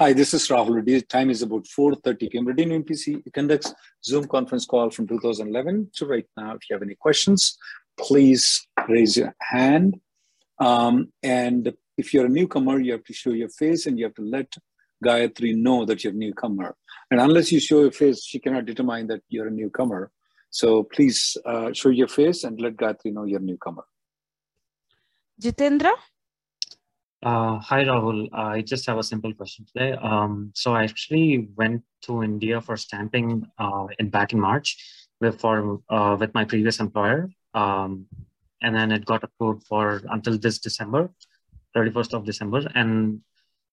Hi, this is Rahul. Time is about 4.30 p.m. Reddy MPC conducts Zoom conference call from 2011 to right now. If you have any questions, please raise your hand. Um, and if you're a newcomer, you have to show your face and you have to let Gayatri know that you're a newcomer. And unless you show your face, she cannot determine that you're a newcomer. So please uh, show your face and let Gayatri know you're a newcomer. Jitendra? Uh, hi, Rahul. I just have a simple question today. Um, so I actually went to India for stamping uh, in back in March with, uh, with my previous employer. Um, and then it got approved for until this December, 31st of December. And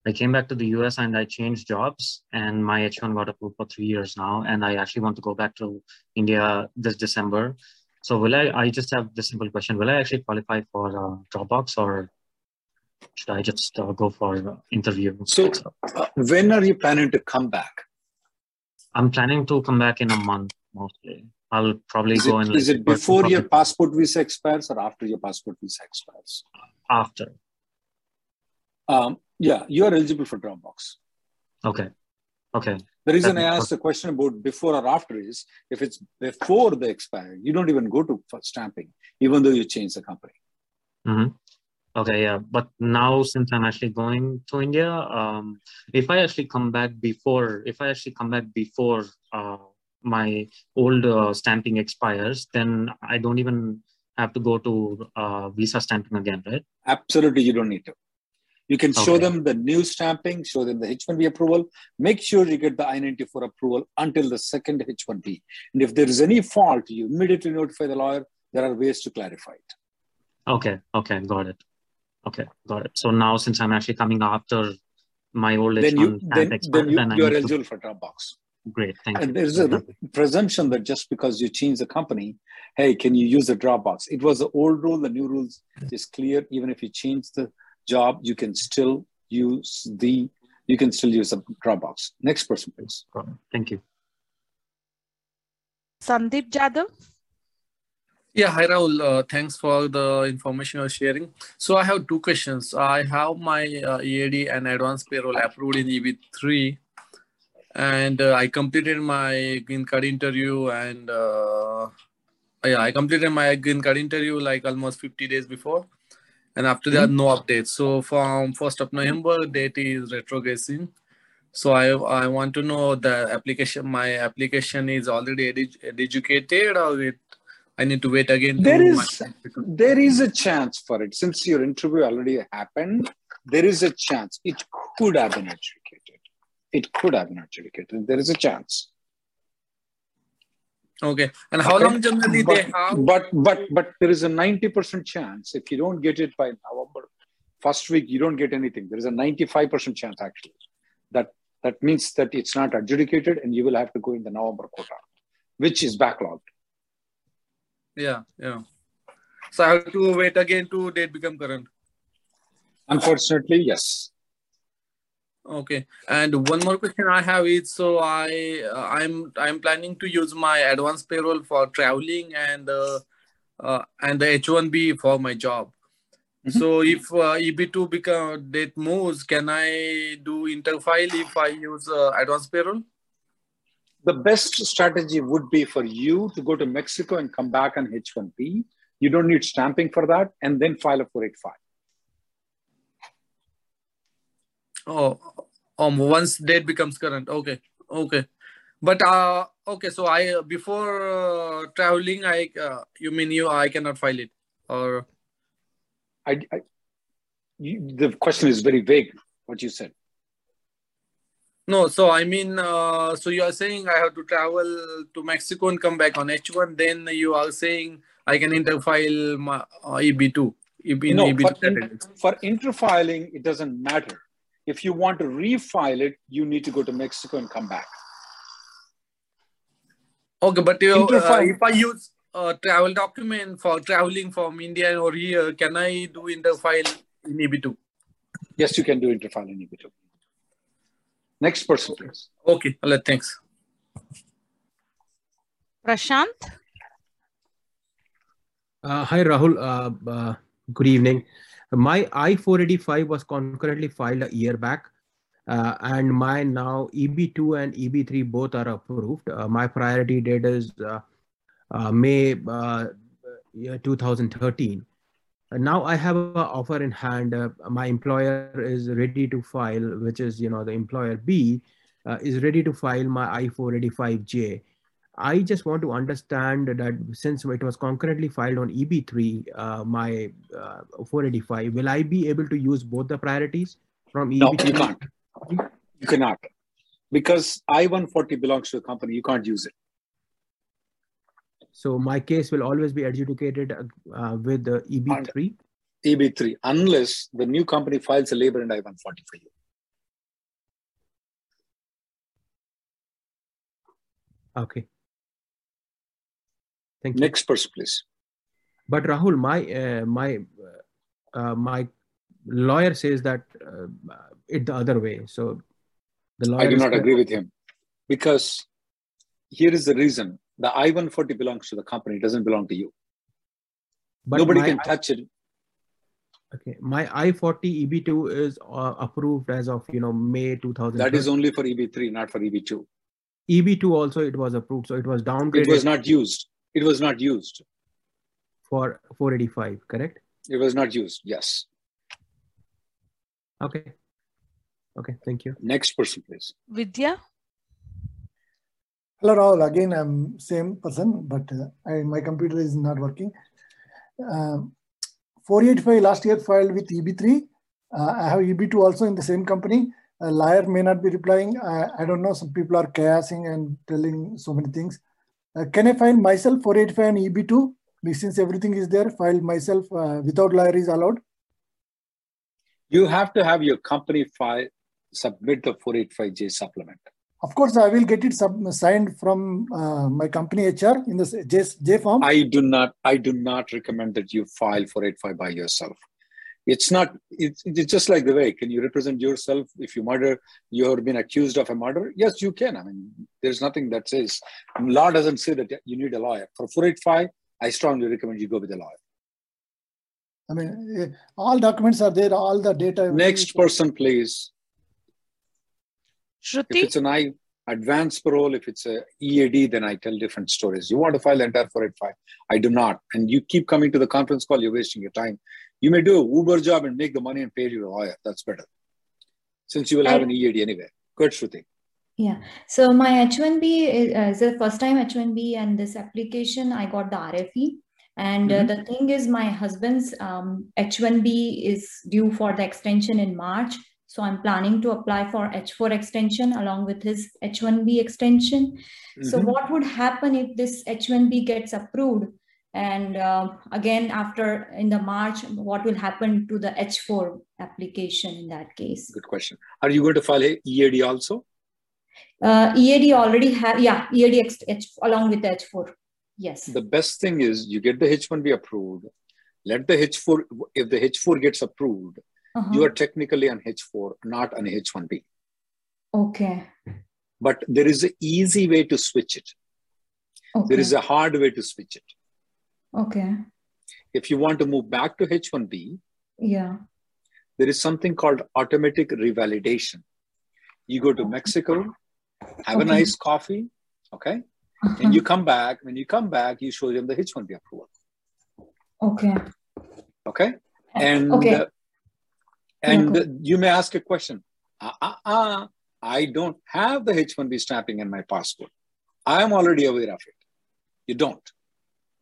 I came back to the US and I changed jobs and my H1 got approved for three years now. And I actually want to go back to India this December. So will I, I just have this simple question. Will I actually qualify for uh, Dropbox or should I just uh, go for interview? So, uh, when are you planning to come back? I'm planning to come back in a month mostly. I'll probably is go it, in. Is like, it before your passport visa expires or after your passport visa expires? After. Um, yeah, you are eligible for Dropbox. Okay. Okay. The reason I asked the question about before or after is if it's before the expire, you don't even go to stamping, even though you change the company. Mm-hmm. Okay, yeah. But now since I'm actually going to India, um, if I actually come back before, if I actually come back before uh, my old uh, stamping expires, then I don't even have to go to uh, visa stamping again, right? Absolutely, you don't need to. You can show okay. them the new stamping, show them the H1B approval. Make sure you get the I-94 approval until the second H1B. And if there is any fault, you immediately notify the lawyer. There are ways to clarify it. Okay, okay, got it. Okay, got it. So now, since I'm actually coming after my old then you then, then you, you are eligible to... for Dropbox. Great, thank you. and you. there's a mm-hmm. presumption that just because you change the company, hey, can you use the Dropbox? It was the old rule. The new rules is clear. Even if you change the job, you can still use the you can still use the Dropbox. Next person, please. Thank you. Sandeep Jadhav. Yeah, hi Rahul. Uh, thanks for the information you're sharing. So I have two questions. I have my uh, EAD and advanced parole approved in EB3, and uh, I completed my green card interview, and uh, yeah, I completed my green card interview like almost 50 days before, and after that, mm-hmm. no updates. So from 1st of November, date is retrogressing. So I I want to know the application. My application is already edu- educated or it I need to wait again. There is there is a chance for it since your interview already happened. There is a chance it could have been adjudicated. It could have been adjudicated. There is a chance. Okay, and how okay. long generally but, they have? But but but there is a ninety percent chance if you don't get it by November first week, you don't get anything. There is a ninety-five percent chance actually that that means that it's not adjudicated, and you will have to go in the November quota, which is backlogged. Yeah, yeah. So I have to wait again to date become current. Unfortunately, yes. Okay, and one more question I have is so I uh, I'm I'm planning to use my advance parole for traveling and uh, uh, and the H1B for my job. Mm-hmm. So if uh, EB2 become date moves, can I do interfile if I use uh, advance parole? The best strategy would be for you to go to Mexico and come back on H1B. You don't need stamping for that, and then file a 485. Oh, Um, once date becomes current. Okay, okay. But uh, okay. So I before uh, traveling, I uh, you mean you I cannot file it or I, I you, the question is very vague. What you said. No, so I mean, uh, so you are saying I have to travel to Mexico and come back on H1. Then you are saying I can interfile my uh, EB2. EB, no, EB2 for, in, for interfiling, it doesn't matter. If you want to refile it, you need to go to Mexico and come back. Okay, but you, uh, if I use a travel document for traveling from India or here, can I do interfile in EB2? Yes, you can do interfile in EB2. Next person, please. Okay, Allah, thanks. Prashant? Uh, hi, Rahul. Uh, uh, good evening. My I-485 was concurrently filed a year back. Uh, and my now EB2 and EB3 both are approved. Uh, my priority date is uh, May 2013 now i have an offer in hand. Uh, my employer is ready to file which is you know the employer b uh, is ready to file my i485j i just want to understand that since it was concurrently filed on eb3 uh, my uh, 485 will i be able to use both the priorities from eb3 no you can't. You cannot. Because i140 belongs to a company you can't use it so my case will always be adjudicated uh, with the EB3? EB3, unless the new company files a labor and I-140 for you. Okay. Thank you. Next person, please. But Rahul, my uh, my uh, my lawyer says that uh, it the other way. So the lawyer. I do not agree with him because here is the reason the I-140 belongs to the company, it doesn't belong to you. But Nobody can touch it. Okay, my I-40 EB2 is uh, approved as of you know May 2000. That is only for EB3, not for EB2. EB2 also it was approved, so it was downgraded. It was not used. It was not used for 485, correct? It was not used. Yes. Okay. Okay. Thank you. Next person, please. Vidya. Hello, Rahul. Again, I'm same person, but uh, I, my computer is not working. Um, 485 last year filed with EB3. Uh, I have EB2 also in the same company. A liar may not be replying. I, I don't know. Some people are chaosing and telling so many things. Uh, can I file myself 485 and EB2? Since everything is there, file myself uh, without liar is allowed? You have to have your company file submit the 485J supplement. Of course, I will get it sub- signed from uh, my company HR in the J, J form. I do not. I do not recommend that you file for 85 by yourself. It's not. It's, it's just like the way. Can you represent yourself if you murder? You have been accused of a murder. Yes, you can. I mean, there's nothing that says law doesn't say that you need a lawyer for 485. I strongly recommend you go with a lawyer. I mean, eh, all documents are there. All the data. Next person, please. Shruti? If it's an I advanced parole, if it's a EAD, then I tell different stories. You want to file the entire 485. I do not. And you keep coming to the conference call, you're wasting your time. You may do a Uber job and make the money and pay your lawyer. That's better. Since you will have I, an EAD anyway. Good, Shruti. Yeah. So my H1B is, uh, is the first time H1B and this application, I got the RFE. And uh, mm-hmm. uh, the thing is, my husband's um, H1B is due for the extension in March. So I'm planning to apply for H4 extension along with his H1B extension. Mm-hmm. So what would happen if this H1B gets approved? And uh, again, after in the March, what will happen to the H4 application in that case? Good question. Are you going to file a EAD also? Uh, EAD already have, yeah, EAD H, H, along with H4. Yes. The best thing is you get the H1B approved. Let the H4, if the H4 gets approved, uh-huh. you are technically on H4, not on H1B. Okay. But there is an easy way to switch it. Okay. There is a hard way to switch it. Okay. If you want to move back to H1B, yeah, there is something called automatic revalidation. You go to Mexico, have okay. a nice coffee, okay, uh-huh. and you come back. When you come back, you show them the H1B approval. Okay. Okay. And okay. Uh, and you may ask a question uh, uh, uh, I don't have the H1B stamping in my passport. I am already aware of it. You don't.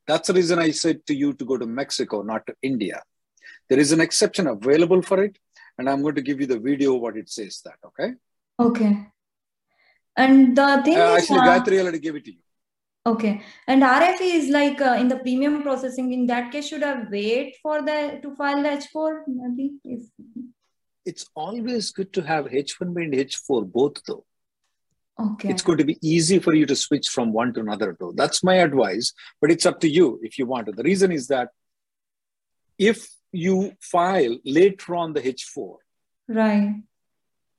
That's the reason I said to you to go to Mexico, not to India. There is an exception available for it, and I'm going to give you the video what it says that, okay? Okay. And the thing Uh, is, actually, uh, Gayatri already gave it to you. Okay. And RFE is like uh, in the premium processing. In that case, should I wait for the to file the H4? Maybe if It's always good to have H1B and H4 both, though. okay. It's going to be easy for you to switch from one to another, though. That's my advice, but it's up to you if you want to. The reason is that if you file later on the H4 right.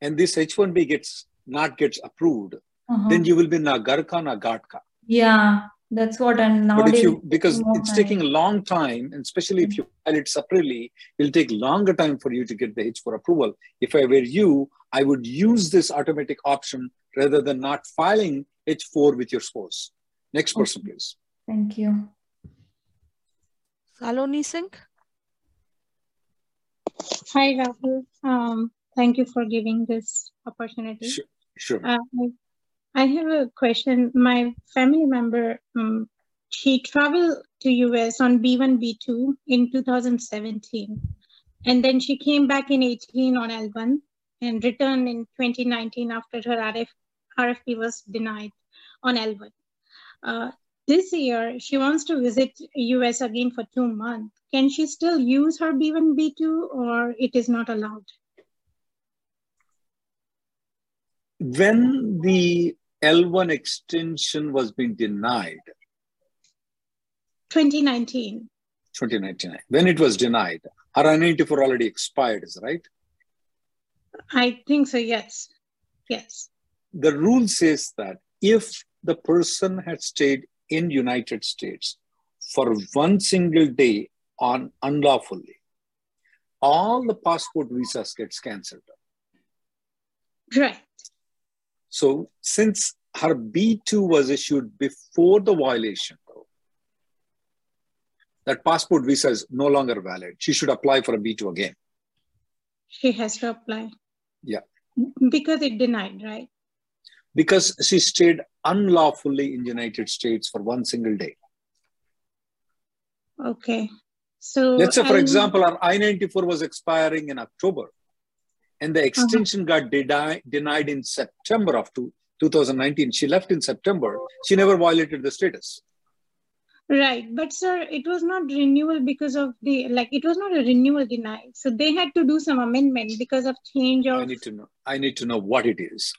and this H1B gets not gets approved, Uh-huh. then you will be Nagarka Nagatka. Yeah, that's what. And But if you because it's time. taking a long time, and especially if you file it separately, it'll take longer time for you to get the H4 approval. If I were you, I would use this automatic option rather than not filing H4 with your spouse. Next person, please. Thank you. Saloni Singh. Hi, Rahul. Um, thank you for giving this opportunity. Sure. Sure. Uh, I have a question. My family member, um, she traveled to US on B1, B2 in 2017. And then she came back in 18 on L1 and returned in 2019 after her RF, RFP was denied on L1. Uh, this year, she wants to visit US again for two months. Can she still use her B1, B2 or it is not allowed? When the L1 extension was being denied, 2019. 2019, when it was denied, her I-94 already expired, is right? I think so, yes. Yes. the rule says that if the person had stayed in united states for one single day on unlawfully all the passport visas gets cancelled Right. So since her b2 was issued before the violation that passport visa is no longer valid she should apply for a b2 again She has to apply. Yeah. Because it denied, right? because she stayed unlawfully in united states for one single day Okay. So Let's say, for I'll- example, our I 94 was expiring in October and the uh-huh. extension got deni- denied in September of two, 2019. She left in September. She never violated the status. Right. But sir, it was not renewal because of the like it was not a renewal denied. So they had to do some amendment because of change I need to know. I need to know what it is.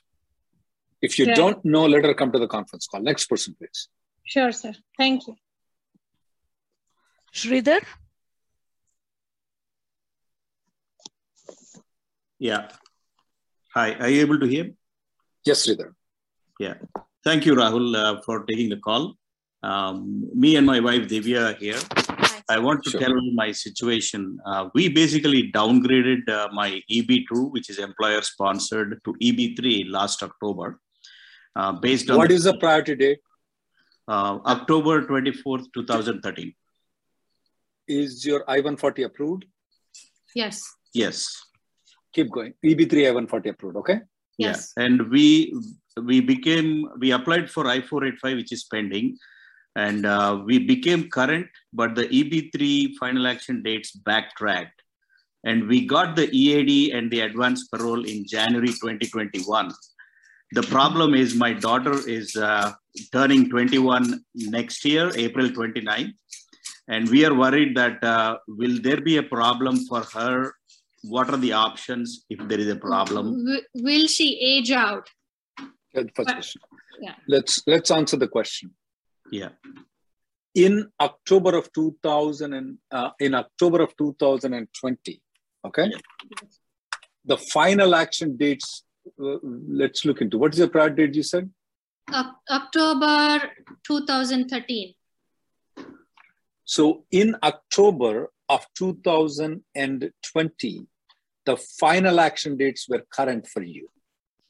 If you Right. don't know, let her come to the conference call. Next person, please. sure, sir. Thank you. Sridhar. Yeah. Hi, are you able to hear? Yes, Sridhar. Yeah. Thank you, Rahul, uh, for taking the call. Um, me and my wife Divya are here. I want to Sure. tell my situation. Uh, we basically downgraded uh, my EB2, which is employer sponsored, to EB3 last October. Uh, based on What is the priority date? uh, October 24th, 2013. Is your I 140 approved? Yes. Yes. Keep going. EB3 I 140 approved. Okay. Yes. Yeah. And we we became we applied for I-485, which is pending, and uh, we became current, but the EB3 final action dates backtracked, and we got the EAD and the advance parole in January 2021. The problem is my daughter is uh, turning 21 next year, April 29, and we are worried that uh, will there be a problem for her? What are the options if there is a problem? Will she age out? Good First But- question. yeah. Let's let's answer the question. Yeah. in October of 2000 and uh, in October of 2020. Okay, the final action dates. Uh, let's look into what is the prior date you said. October 2013. So in October of 2020, the final action dates were current for you.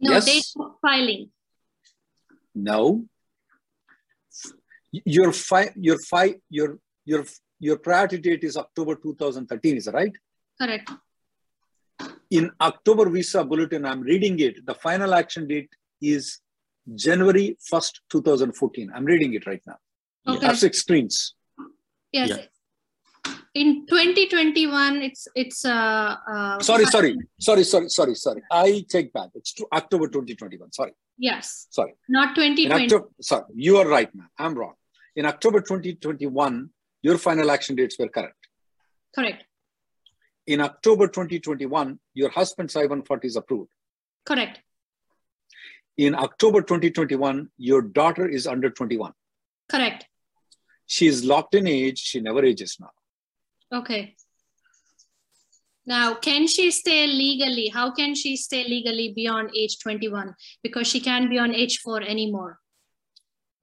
No, Yes. date of filing. No. Your fi- your fi- your your your priority date is October 2013. Is that right? Correct. In October visa bulletin, I'm reading it. The final action date is January 1st, 2014. I'm reading it right now. Okay. I have six screens. Yes. Yeah. In 2021, it's it's uh, uh Sorry, sorry, sorry, sorry, sorry, sorry. I take back. It's to October 2021. Sorry, Yes, sorry. not In 2020. October, sorry, you are right, ma'am. I'm wrong. In October 2021, your final action dates were correct. Correct. In October 2021, your husband's I-140 is approved. Correct. In October 2021, your daughter is under 21. Correct. She is locked in age. She never ages now. Okay. Now, can she stay legally? How can she stay legally beyond age 21? Because she can't be on H4 anymore.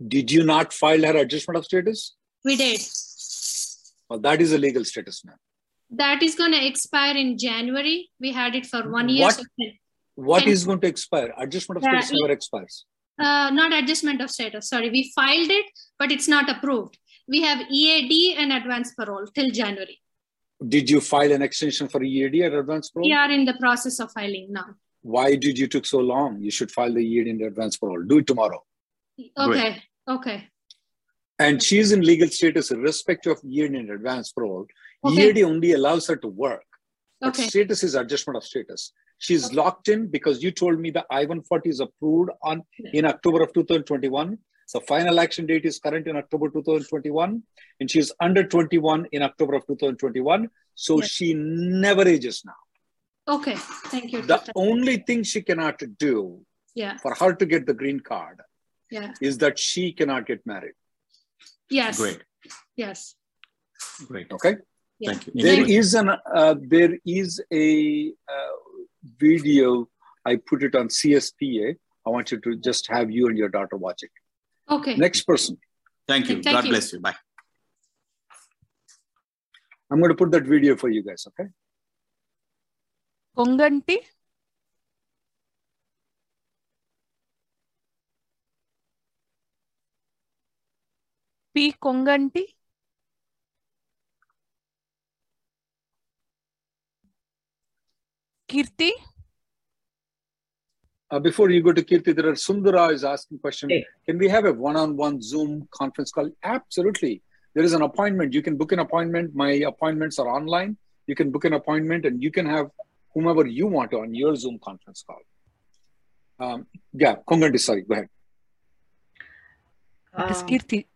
Did you not file her adjustment of status? We did. Well, that is a legal status now. That is going to expire in January. We had it for one year. What? so- What going to expire? Adjustment of status never expires. Uh, not adjustment of status. Sorry, we filed it, but it's not approved. We have EAD and advance parole till January. Did you file an extension for EAD at advance parole? We are in the process of filing now. Why did you took so long? You should file the EAD in advance parole. Do it tomorrow. Okay. Okay. And she's in legal status irrespective of EAD in advance parole. Okay. EAD only allows her to work. But Okay. status is adjustment of status. She's locked in because you told me the I-140 is approved on in October of 2021. The final action date is current in October 2021, and she's under 21 in October of 2021. So Yes. she never ages now. Okay. Thank you. The Doctor. only thing she cannot do Yeah. for her to get the green card Yeah. is that she cannot get married. Yes. Great. Yes. Great. Okay. Yeah. Thank you. There Thank you. is an uh, there is a uh, video. I put it on CSPA. I want you to just have you and your daughter watch it. Okay. Next person. Thank you. Thank God you. bless you. Bye. I'm going to put that video for you guys, okay? Konganti? P. Konganti? Kirti? Uh, before you go to Kirti, there are Sundara is asking question. Hey. Can we have a one-on-one Zoom conference call? Absolutely. There is an appointment. You can book an appointment. My appointments are online. You can book an appointment, and you can have whomever you want on your Zoom conference call. Um, yeah, Konganti, sorry, go ahead. Uh, this Kirti.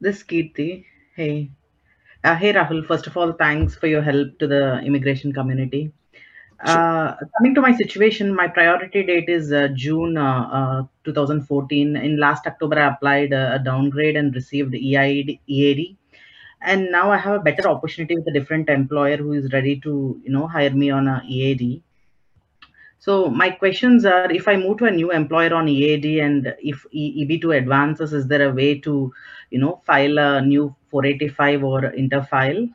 This Kirti. Hey. Uh, hey, Rahul. First of all, thanks for your help to the immigration community. Uh, coming to my situation, my priority date is uh, June uh, uh, 2014. In last October, I applied a downgrade and received EID, EAD. And now I have a better opportunity with a different employer who is ready to, you know, hire me on a EAD. So my questions are: If I move to a new employer on EAD, and if E- EB2 advances, is there a way to, you know, file a new 485 or interfile?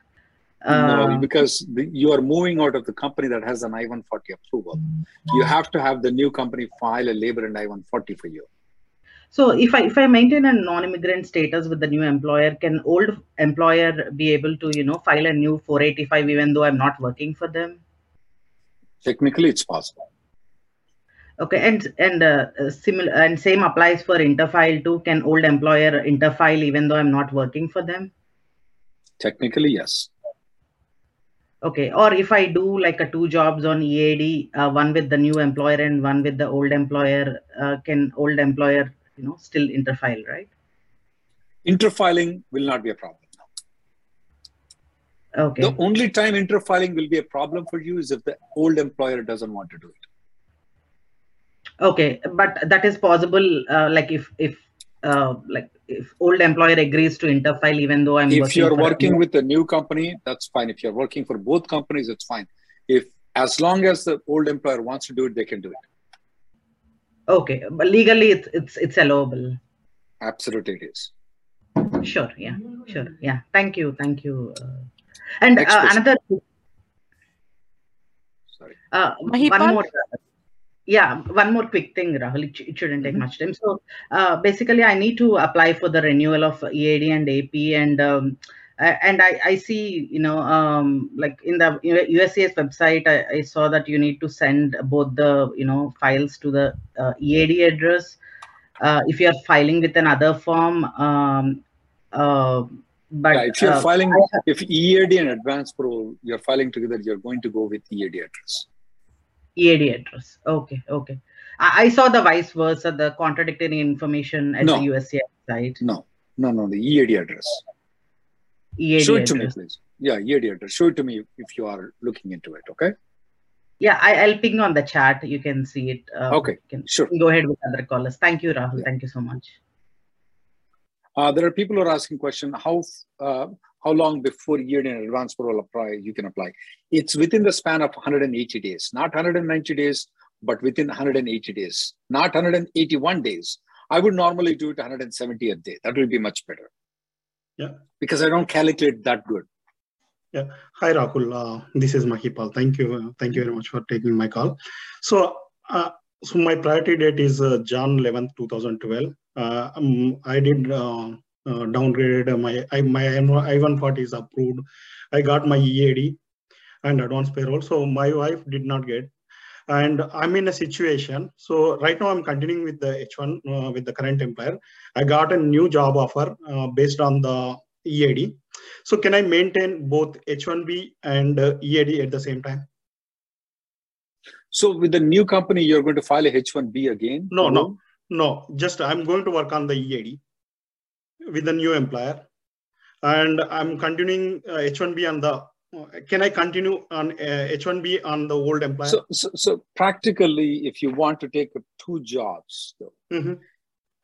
No, Uh, because the, you are moving out of the company that has an I-140 approval. You have to have the new company file a labor and I-140 for you. So if I if I maintain a non-immigrant status with the new employer, can old employer be able to, you know, file a new 485 even though I'm not working for them? Technically, it's possible. Okay, and and uh, uh, similar and same applies for interfile too. Can old employer interfile even though I'm not working for them? Technically, yes. Okay, or if I do like a two jobs on EAD, uh, one with the new employer and one with the old employer, uh, can old employer, you know, still interfile, right? Interfiling will not be a problem. Okay. The only time interfiling will be a problem for you is if the old employer doesn't want to do it. Okay, but that is possible. Uh, like if if uh, like if old employer agrees to interfile, even though I'm if working you're for a working new- with a new company, that's fine. If you're working for both companies, it's fine. If as long as the old employer wants to do it, they can do it. Okay, but legally it's it's it's allowable. Absolutely, it is. Sure. Yeah. Sure. Yeah. Thank you. Thank you. Uh, and uh, another Sorry. uh, Mahipal? one more. Yeah, one more quick thing, Rahul. It, it shouldn't take Mhm. much time. So, uh, basically, I need to apply for the renewal of EAD and AP, and um, and I, I see, you know, um, like in the USCIS website, I, I, saw that you need to send both the, you know, files to the uh, EAD address. Uh, if you are filing with another form, um, uh, but yeah, if you're uh, filing, if EAD and advanced pro you're filing together, you're going to go with EAD address. EAD address. Okay, okay. I, I saw the vice versa, the contradictory information at No. the USCIS site. No, no, no, the EAD address. EAD Show it to me, please. Yeah, EAD address. Show it to me if you are looking into it. Okay. Yeah, I, I'll ping on the chat. You can see it. Uh, Okay, can sure. Go ahead with other callers. Thank you, Rahul. Thank you so much. Uh, there are people who are asking question how uh, how long before EAD and advanced parole apply you can apply. It's within the span of 180 days, not 190 days, but within 180 days, not 181 days. I would normally do it 170th day. That will be much better. Yeah. Because I don't calculate that good. Yeah. Hi, Rahul. Uh, this is Mahipal. Thank you. Uh, thank you very much for taking my call. So, uh, so my priority date is uh, Jan 11, 2012. Uh, um, I did uh, uh, my I, my I-140 is approved. I got my EAD and advance parole. So my wife did not get. And I'm in a situation. So right now I'm continuing with the H1 uh, with the current employer. I got a new job offer uh, based on the EAD. So can I maintain both H1B and uh, EAD at the same time? So with the new company, you're going to file a H1B again? No, no, no. Just I'm going to work on the EAD with the new employer, and I'm continuing uh, H1B on the. Can I continue on uh, H1B on the old employer? So, so, so practically, if you want to take two jobs, though, Mhm.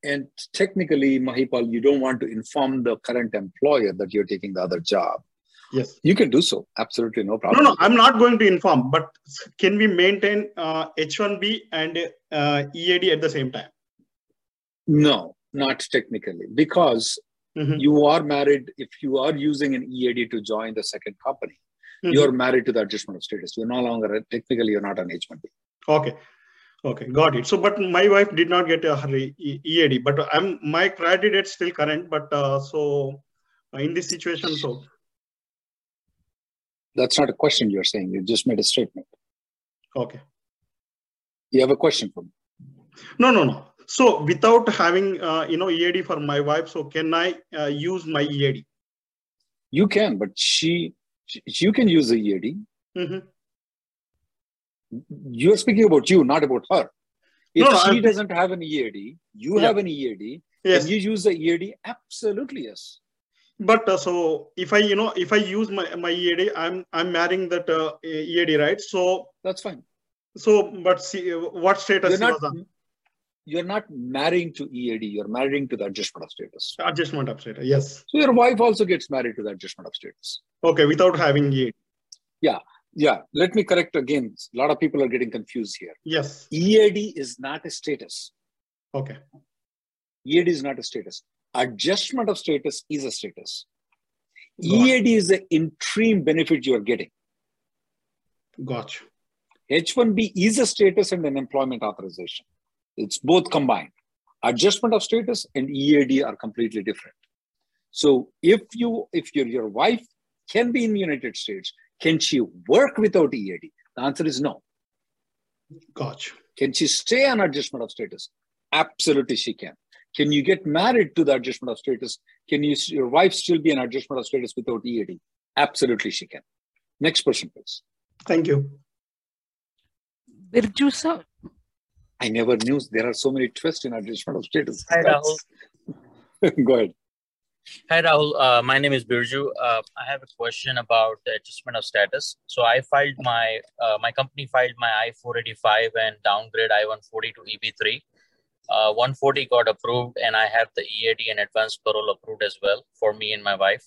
and technically, Mahipal, you don't want to inform the current employer that you're taking the other job. Yes. You can do so. Absolutely no problem. No, no, I'm not going to inform, but can we maintain uh, H1B and uh, EAD at the same time? No, not technically, because Mhm. you are married. If you are using an EAD to join the second company, Mhm. you're married to the adjustment of status. You're no longer technically you're not an H1B. Okay. Okay, got it. So, but my wife did not get a her E- EAD, but I'm my priority date still current. But uh, so uh, in this situation, so That's not a question you're saying. You just made a statement. okay. You have a question for me. No, no, no. So without having uh, you know EAD for my wife, so can I uh, use my EAD? You can, but she, she you can use the EAD. Mhm. You're speaking about you, not about her. If No, she I'm- doesn't have an EAD, you Yeah. have an EAD. Yes. Can you use the EAD? Absolutely, yes. But uh, so if I you know if I use my my EAD, I'm I'm marrying that uh, EAD, right? So that's fine. So, but see, what status You're not? You're not marrying to EAD, you're marrying to the adjustment of status. Adjustment of status. Yes. So your wife also gets married to the adjustment of status. Okay, without having EAD. Yeah, yeah. Let me correct again. A lot of people are getting confused here. Yes. EAD is not a status. Okay. EAD is not a status. Adjustment of status is a status. Got it. EAD is the interim benefit you are getting. Gotcha. H1B is a status and an employment authorization. It's both combined. Adjustment of status and EAD are completely different. So if you if your your wife can be in the United States, can she work without EAD? The answer is no. Gotcha. Can she stay on adjustment of status? Absolutely, she can. Can you get married to the adjustment of status? Can you, your wife still be an adjustment of status without EAD? Absolutely, she can. Next person, please. Thank you. Birju sir. I never knew there are so many twists in adjustment of status. Hi, Rahul. Go ahead. Hi, Rahul. Uh, my name is Birju. Uh, I have a question about the adjustment of status. So I filed my, uh, my company filed my I-485 and downgrade I-140 to EB3. Uh, 140 got approved and I have the EAD and advanced parole approved as well for me and my wife.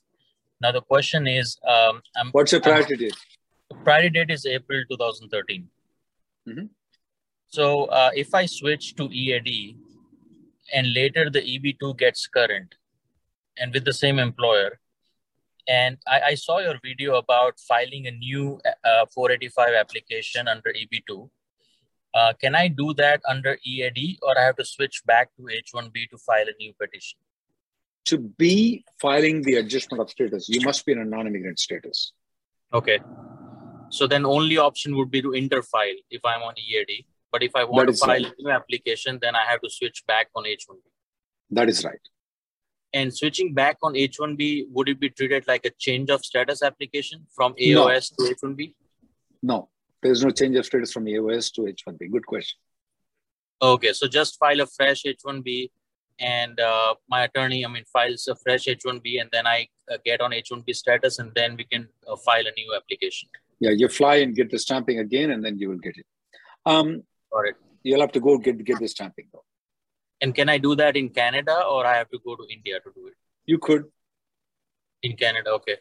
Now the question is, um, I'm, What's your I'm- priority date? priority date is April 2013. Mhm. So uh, if I switch to EAD and later the EB2 gets current and with the same employer, and I, I saw your video about filing a new uh, 485 application under EB2. Uh, can I do that under EAD or I have to switch back to H1B to file a new petition? to be filing the adjustment of status, you must be in a non-immigrant status. Okay. So then only option would be to interfile if I'm on EAD. But if I want to file right. a new application, then I have to switch back on H1B. That is right. And switching back on H1B, would it be treated like a change of status application from No. AOS to H1B? No, there's no change of status from AOS to H1B. Good question. Okay, so just file a fresh H1B, and uh, my attorney, I mean, files a fresh H1B, and then I uh, get on H1B status, and then we can uh, file a new application. Yeah, you fly and get the stamping again, and then you will get it. Um, Got it. you'll have to go get get the stamping though. And can I do that in Canada, or I have to go to India to do it? You could. In Canada, okay.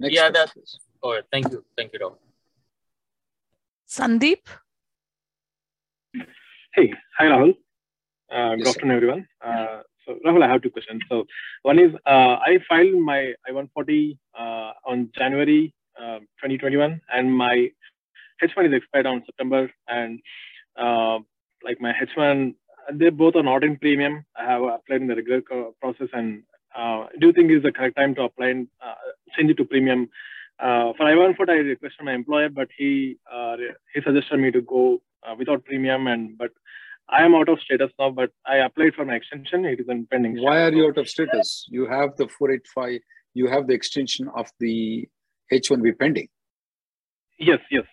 Next yeah, question, that. All right, thank you, thank you, Rahul. Sandeep? Hey, hi Rahul. Uh, good Yes, sir. afternoon, everyone. Uh, so Rahul, I have two questions. So one is uh, I filed my I-140 uh, on January uh, 2021, and my H1 is expired on September, and uh, like my H1, they both are not in premium. I have applied in the regular process, and uh, do you think is the correct time to apply and uh, change it to premium? Uh, for I-140, I requested my employer, but he uh, he suggested me to go uh, without premium, and but I am out of status now. But I applied for my extension; it is in pending. Why are you out of status? You have the 485. You have the extension of the H1B pending. Yes, yes.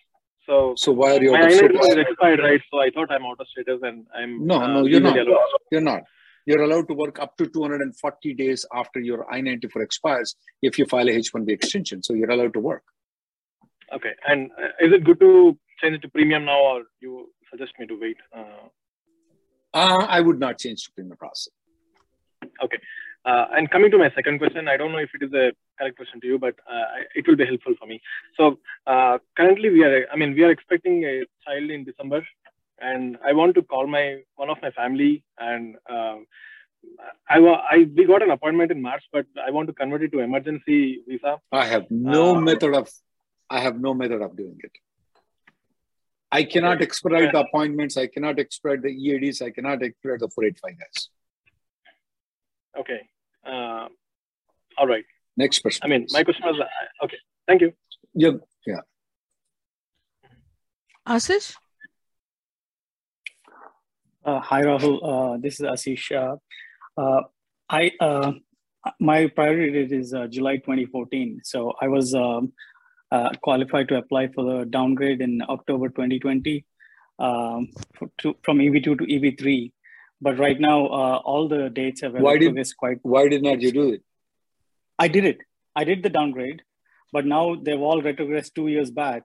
So So why are you out of status? is expired, right? So I thought I'm out of status, and I'm No, uh, no, you're not. allowed. You're not. You're allowed to work up to 240 days after your I-94 expires if you file a H1B extension. So you're allowed to work. Okay, and uh, is it good to change it to premium now, or you suggest me to wait? Uh, Uh, I would not change to premium process. Okay. Uh, and coming to my second question, I don't know if it is a correct question to you, but uh, it will be helpful for me. So uh, currently, we are, I mean, we are expecting a child in December, and I want to call my one of my family, and uh, I, I we got an appointment in March, but I want to convert it to emergency visa. I have no Uh, method of I have no method of doing it. I cannot Okay. expedite the appointments. I cannot expedite the EADs. I cannot expedite the 485 guys. Okay. Uh, all right. Next person. I mean, my question was uh, okay. Thank you. Yeah, yeah. Ashish? Uh, hi, Rahul. Uh, this is Asish. Uh, uh, I uh, my priority date is uh, July 2014. So I was um, uh, qualified to apply for the downgrade in October 2020 um, to, from EV2 to EV3. But right now, uh, all the dates have Why did progressed quite. why did not you do it? I did it. I did the downgrade, but now they've all retrogressed two years back.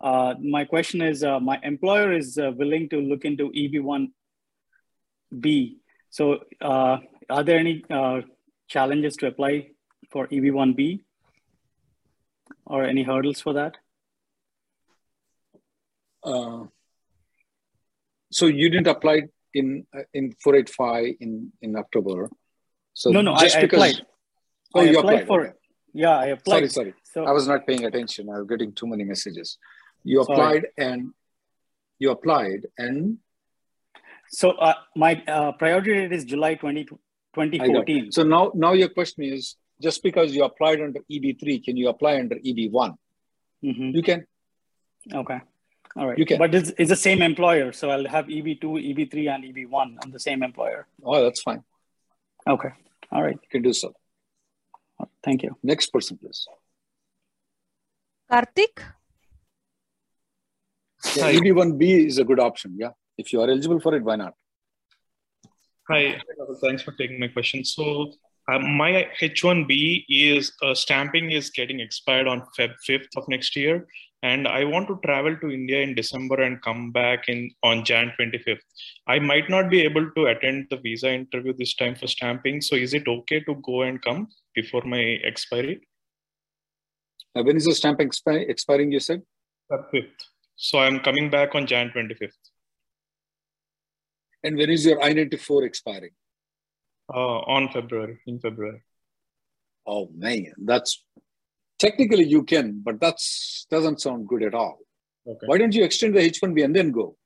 Uh, my question is, uh, my employer is uh, willing to look into EB1B. So, uh, are there any uh, challenges to apply for EB1B, or any hurdles for that? Uh, so you didn't apply in in 485 in in October. So no, no, I, just I because applied. Oh I you applied applied for. okay. Yeah, I applied. Sorry, sorry. So I was not paying attention. I was getting too many messages. You Sorry. applied and you applied and so uh, my uh, priority date is July 20, 2014. So now now your question is just because you applied under EB3, can you apply under EB1? Mhm. You can. Okay. All right. You can. But it's, it's the same employer. So I'll have EB2, EB3, and EB1 on the same employer. Oh, that's fine. Okay. All right. You can do so. Thank you. Next person, please. Karthik? Yeah, EB1B is a good option. Yeah. If you are eligible for it, why not? Hi, thanks for taking my question. So, uh, my H1B is uh, stamping is getting expired on Feb 5th of next year, and I want to travel to India in December and come back in on Jan 25th. I might not be able to attend the visa interview this time for stamping. So, is it okay to go and come before my expiry? Uh, when is the stamp expi- expiring? You said. 5th. So, I'm coming back on Jan 25th. And when is your I-94 expiring? Uh, on February, in February. Oh man, that's technically you can, but that's doesn't sound good at all. Okay. Why don't you extend the H1B and then go?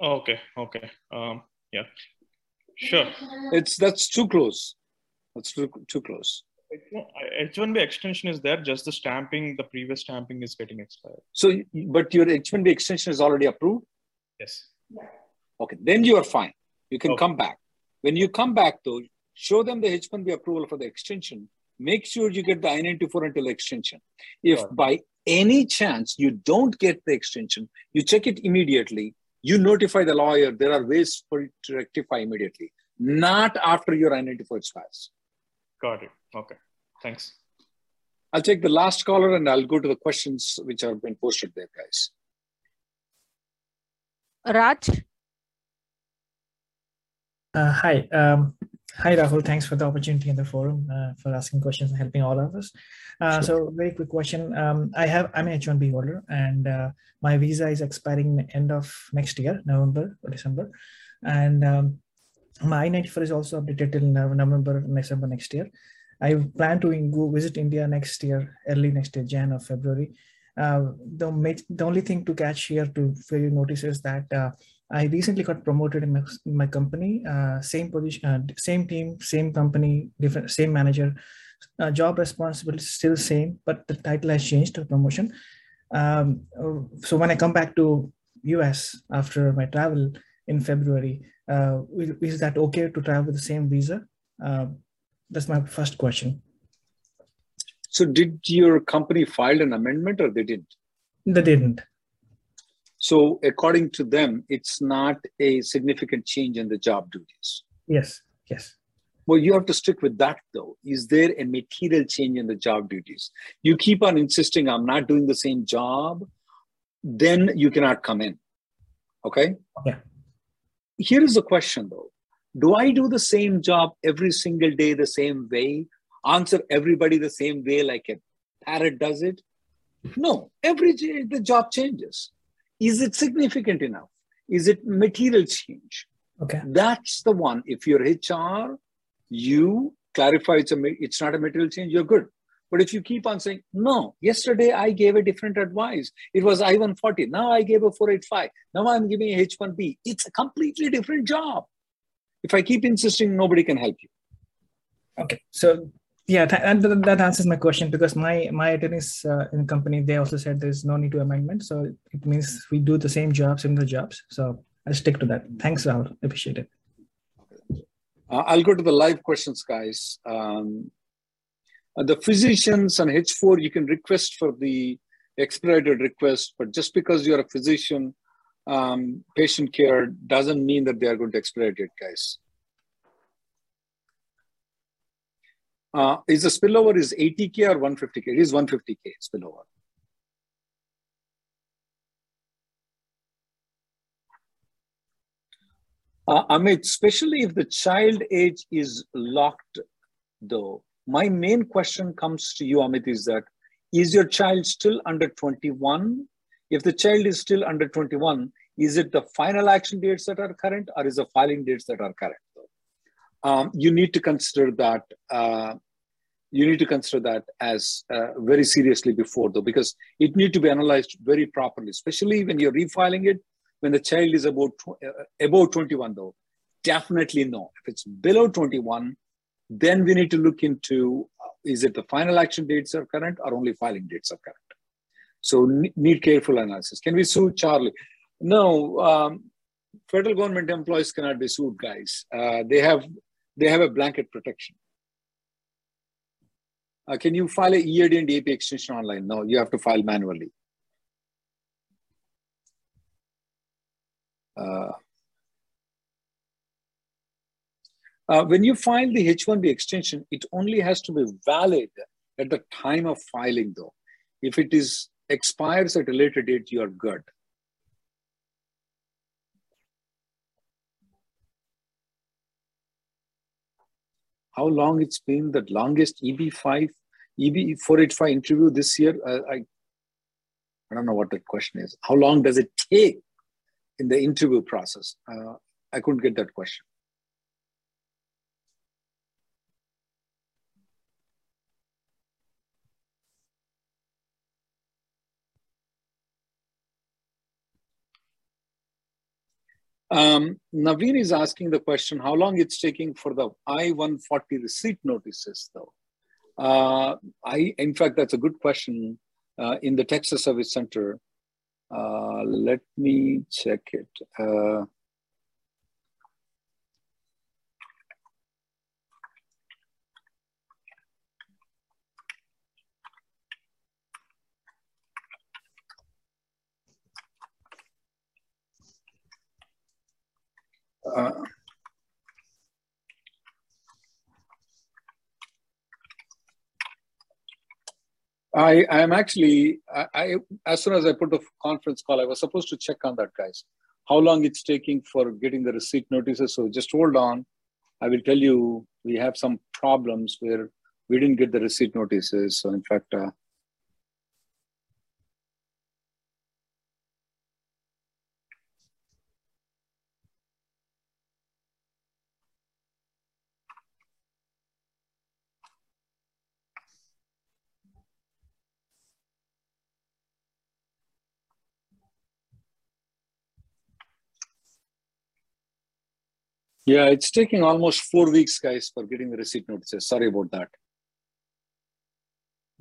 Okay, okay. Um, yeah. Sure. It's that's too close. That's too, too close. H1B extension is there, just the stamping, the previous stamping is getting expired. So, but your H1B extension is already approved? Yes. Okay, then you are fine. You can okay. come back. When you come back, though, show them the H1B approval for the extension. Make sure you get the I-94 until extension. If right. by any chance you don't get the extension, you check it immediately. You notify the lawyer. There are ways for it to rectify immediately, not after your I-94 expires. Got it. Okay. Thanks. I'll take the last caller and I'll go to the questions which have been posted there, guys. Raj? Uh, hi. Um, hi, Rahul. Thanks for the opportunity in the forum uh, for asking questions and helping all of us. Uh, sure. So, very quick question. Um, I have I'm an H-1B holder, and uh, my visa is expiring end of next year, November or December, and um, my I-94 is also updated till November, December next year. I plan to go visit India next year, early next year, Jan or February. Uh, the, the only thing to catch here to for you notice is that uh, I recently got promoted in my, in my company, uh, same position, uh, same team, same company, different, same manager. Uh, job responsibility still same, but the title has changed to promotion. Um, so when I come back to US after my travel in February, uh, is that okay to travel with the same visa? That's my first question. So did your company file an amendment or they didn't? They didn't. So according to them, it's not a significant change in the job duties. Yes, yes. Well, you have to stick with that though. Is there a material change in the job duties? You keep on insisting, I'm not doing the same job, then you cannot come in. Okay? Yeah. Here is the question though do I do the same job every single day the same way? Answer everybody the same way like a parrot does it? No, every day the job changes. Is it significant enough? Is it material change? Okay. That's the one. If you're HR, you clarify it's, a, it's not a material change, you're good. But if you keep on saying, no, yesterday I gave a different advice. It was I 140. Now I gave a 485. Now I'm giving a H 1B. It's a completely different job. If I keep insisting, nobody can help you. Okay. So yeah, and that answers my question because my my attorneys uh, in the company they also said there's no need to amendment, so it means we do the same job, similar jobs. So I'll stick to that. Thanks, Rahul. Appreciate it. Uh, I'll go to the live questions, guys. Um, uh, the physicians on H4, you can request for the expedited request, but just because you're a physician, um, patient care doesn't mean that they are going to expedite it, guys. Uh, is the spillover is 80k or 150k? It is 150k spillover. Uh, Amit, especially if the child age is locked, though, my main question comes to you, Amit, is that is your child still under 21 if the child is still under 21, is it the final action dates that are current or is the filing dates that are current? Um, you need to consider that. Uh, you need to consider that as uh, very seriously before, though, because it need to be analyzed very properly, especially when you're refiling it when the child is about uh, above 21, though. Definitely no. If it's below 21, then we need to look into uh, is it the final action dates are current or only filing dates are current? So need careful analysis. Can we sue Charlie? No, um, federal government employees cannot be sued, guys. Uh, they have they have a blanket protection. Uh, can you file a EAD and DAP extension online? No, you have to file manually. Uh, uh, when you file the H-1B extension, it only has to be valid at the time of filing though. If it is expires at a later date, you are good. How long it's been the longest EB5, EB485 interview this year? Uh, I, I don't know what that question is. How long does it take in the interview process? Uh, I couldn't get that question. Um, Naveen is asking the question, how long it's taking for the I-140 receipt notices though? Uh, I, in fact, that's a good question uh, in the Texas Service Center. Uh, let me check it. Uh, I I am actually I, I, as soon as I put the conference call, I was supposed to check on that, guys. How long it's taking for getting the receipt notices? So just hold on. I will tell you we have some problems where we didn't get the receipt notices. So in fact, uh, Yeah, it's taking almost four weeks, guys, for getting the receipt notices. Sorry about that.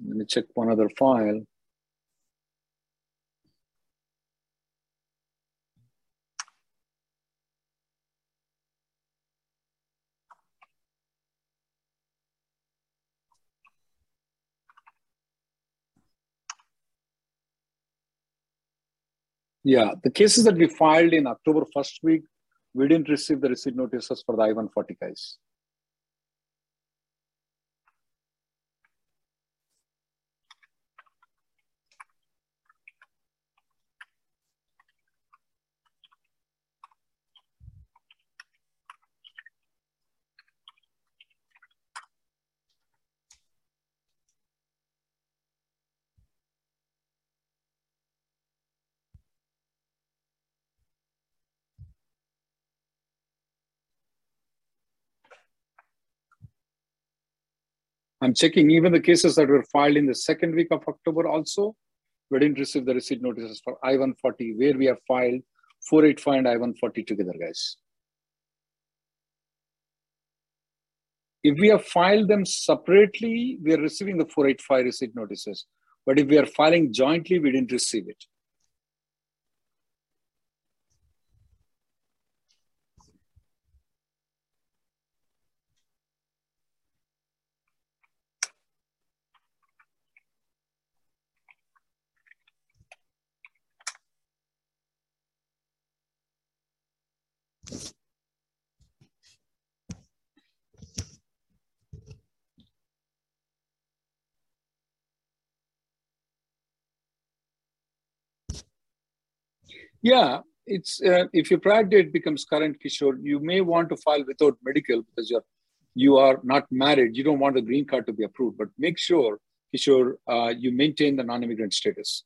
Let me check one other file. Yeah, the cases that we filed in October first week, we didn't receive the receipt notices for the I-140 guys. I'm checking even the cases that were filed in the second week of October also. We didn't receive the receipt notices for I-140 where we have filed 485 and I-140 together, guys. If we have filed them separately, we are receiving the 485 receipt notices. But if we are filing jointly, we didn't receive it. Yeah, it's uh, if your prior date becomes current, Kishore, you may want to file without medical because you're you are not married. You don't want the green card to be approved, but make sure, Kishore, uh, you maintain the non-immigrant status.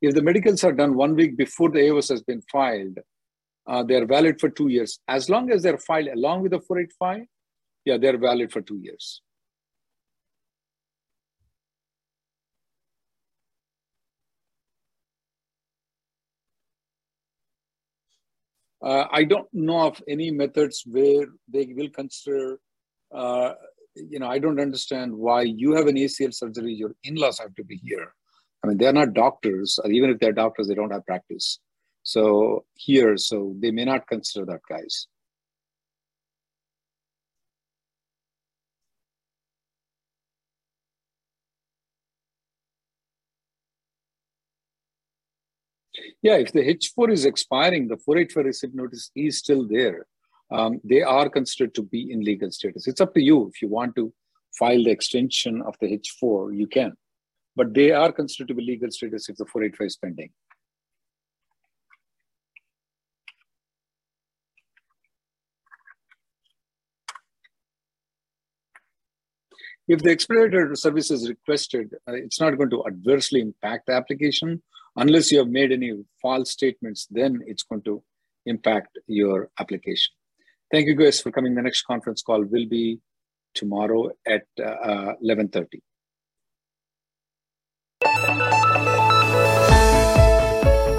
If the medicals are done one week before the AOS has been filed, uh, they are valid for two years. As long as they're filed along with the 485, yeah, they're valid for two years. Uh, I don't know of any methods where they will consider, uh, you know, I don't understand why you have an ACL surgery, your in laws have to be here. I mean, they're not doctors, or even if they're doctors, they don't have practice. So here, so they may not consider that, guys. Yeah, if the H4 is expiring, the 485 receipt notice is still there. Um, they are considered to be in legal status. It's up to you. If you want to file the extension of the H4, you can. But they are considered to be legal status if the 485 is pending. If the expedited service is requested, uh, it's not going to adversely impact the application unless you have made any false statements, then it's going to impact your application. Thank you guys for coming. The next conference call will be tomorrow at uh, 11.30.